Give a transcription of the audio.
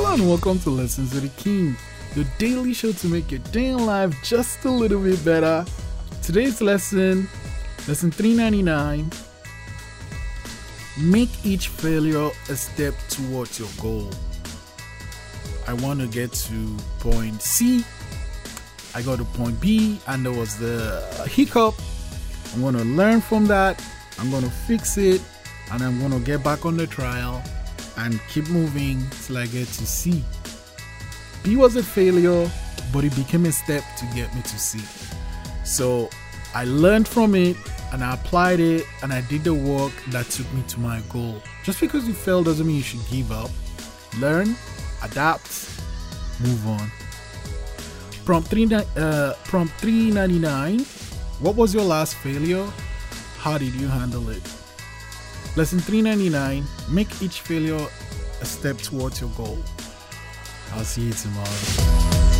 welcome to Lessons with the King, your daily show to make your day in life just a little bit better. Today's lesson, lesson 399 Make each failure a step towards your goal. I want to get to point C. I got to point B, and there was the hiccup. I'm going to learn from that. I'm going to fix it, and I'm going to get back on the trial and keep moving till I get to C. B was a failure, but it became a step to get me to C. So I learned from it and I applied it and I did the work that took me to my goal. Just because you fail doesn't mean you should give up. Learn, adapt, move on. Prompt 3, uh, prompt 399 What was your last failure? How did you handle it? Lesson 399 Make each failure a step towards your goal. I'll see you tomorrow.